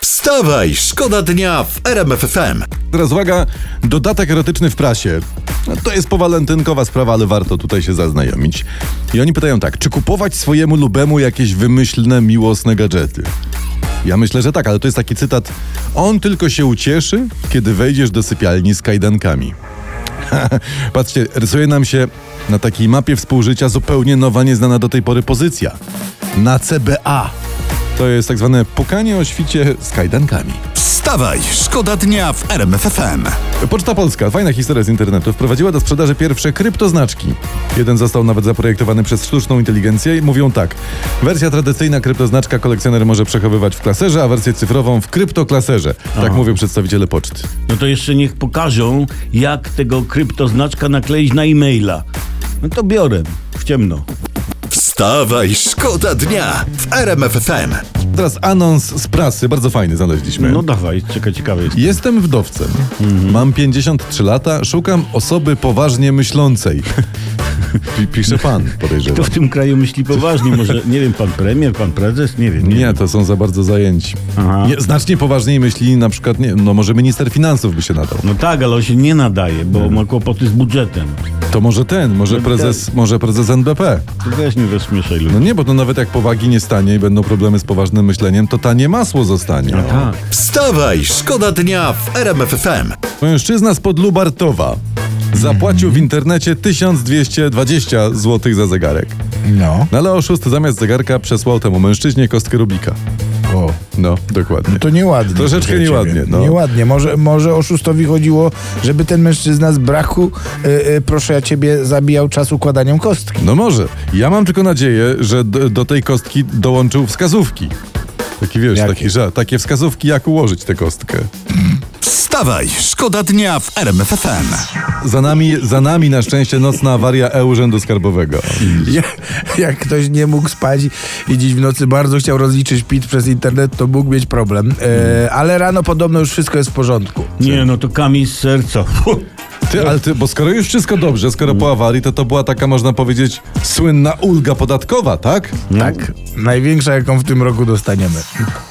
Wstawaj, szkoda dnia w RMF FM. Teraz uwaga, dodatek erotyczny w prasie. No, To jest powalentynkowa sprawa, ale warto tutaj się zaznajomić. I oni pytają tak, czy kupować swojemu lubemu jakieś wymyślne, miłosne gadżety? Ja myślę, że tak, ale to jest taki cytat. On tylko się ucieszy, kiedy wejdziesz do sypialni z kajdankami. Patrzcie, rysuje nam się na takiej mapie współżycia zupełnie nowa, nieznana do tej pory pozycja. Na CBA. To jest tak zwane pukanie o świcie z kajdankami. Wstawaj, szkoda dnia w RMF FM. Poczta Polska, fajna historia z internetu, wprowadziła do sprzedaży pierwsze kryptoznaczki. Jeden został nawet zaprojektowany przez sztuczną inteligencję i mówią tak. Wersja tradycyjna kryptoznaczka kolekcjoner może przechowywać w klaserze, a wersję cyfrową w kryptoklaserze. Tak mówią przedstawiciele poczty. No to jeszcze niech pokażą, jak tego kryptoznaczka nakleić na e-maila. No to biorę w ciemno. Wstawaj, szkoda dnia w RMF FM. Teraz anons z prasy, bardzo fajny znaleźliśmy. No dawaj, czekaj, ciekawe jest. Jestem wdowcem. Mam 53 lata, szukam osoby poważnie myślącej. Pi- Pisze pan, Kto podejrzewam. w tym kraju myśli poważnie? Może, nie wiem, pan premier, pan prezes? Nie wiem. Nie, Nie, wiem. to są za bardzo zajęci. Aha. Nie, znacznie poważniej myśli na przykład, nie, no może minister finansów by się nadał. No tak, ale on się nie nadaje, bo ma kłopoty z budżetem. To może ten, może No prezes, może prezes NBP. To też nie rozśmieszaj ludzi. No nie, bo to nawet jak powagi nie stanie i będą problemy z poważnym myśleniem, to tanie masło zostanie. Tak. Wstawaj, szkoda dnia w RMF FM. Mężczyzna spod Lubartowa zapłacił w internecie 1220 zł za zegarek. No. No ale oszust zamiast zegarka przesłał temu mężczyźnie kostkę Rubika. O. No, dokładnie. To nieładnie. Troszeczkę nieładnie, no. Nieładnie. Może, może oszustowi chodziło, żeby ten mężczyzna z braku, y, y, proszę ja ciebie, zabijał czas układaniem kostki. No może. Ja mam tylko nadzieję, że do, do tej kostki dołączył wskazówki. Taki wiesz, Jakie? taki, że, takie wskazówki, jak ułożyć tę kostkę. Wstawaj, szkoda dnia w RMF FM. Za nami, za nami na szczęście nocna awaria e-Urzędu Skarbowego. Ja, jak ktoś nie mógł spać i dziś w nocy bardzo chciał rozliczyć PIT przez internet, to mógł mieć problem. E, ale rano podobno już wszystko jest w porządku. Nie, no to kamień z serca. Ty, ale ty, bo skoro już wszystko dobrze, skoro po awarii, to to była taka, można powiedzieć, słynna ulga podatkowa, tak? Tak. Największa, jaką w tym roku dostaniemy.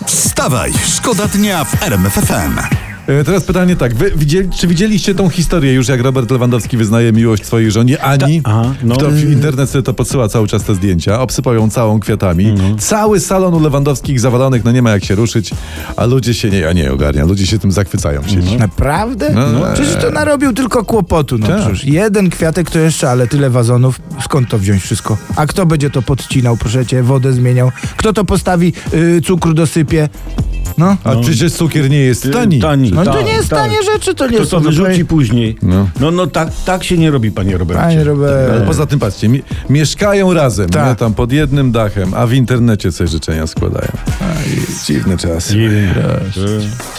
Wstawaj, szkoda dnia w RMF FM. E, Teraz pytanie tak, wy widzieli, czy widzieliście tą historię już, jak Robert Lewandowski wyznaje miłość swojej żonie Ani? Ta- aha, no. Kto w internet sobie to podsyła cały czas te zdjęcia, obsypał ją całą kwiatami. Mhm. Cały salon u Lewandowskich zawalonych, no nie ma jak się ruszyć, a ludzie się nie, a nie ogarnia, ludzie się tym zachwycają. Mhm. Siedzi. Naprawdę? No, No, no. przecież to narobił tylko kłopotu. No Tak. przecież jeden kwiatek to jeszcze, ale tyle wazonów. Skąd to wziąć wszystko? A kto będzie to podcinał, proszę cię, wodę zmieniał? Kto to postawi, y, cukru dosypie? No. A przecież cukier nie jest tani. Tani, No to tak, nie jest tak. tanie rzeczy, to nie To są to wyrzuci tutaj- później. No. No, no, tak, tak się nie robi, panie Robercie. Panie Robert. Ale poza tym patrzcie, mi, mieszkają razem, Tak. nie, tam pod jednym dachem, a w internecie sobie życzenia składają. Aj, dziwny czas. Nie wiem. RMF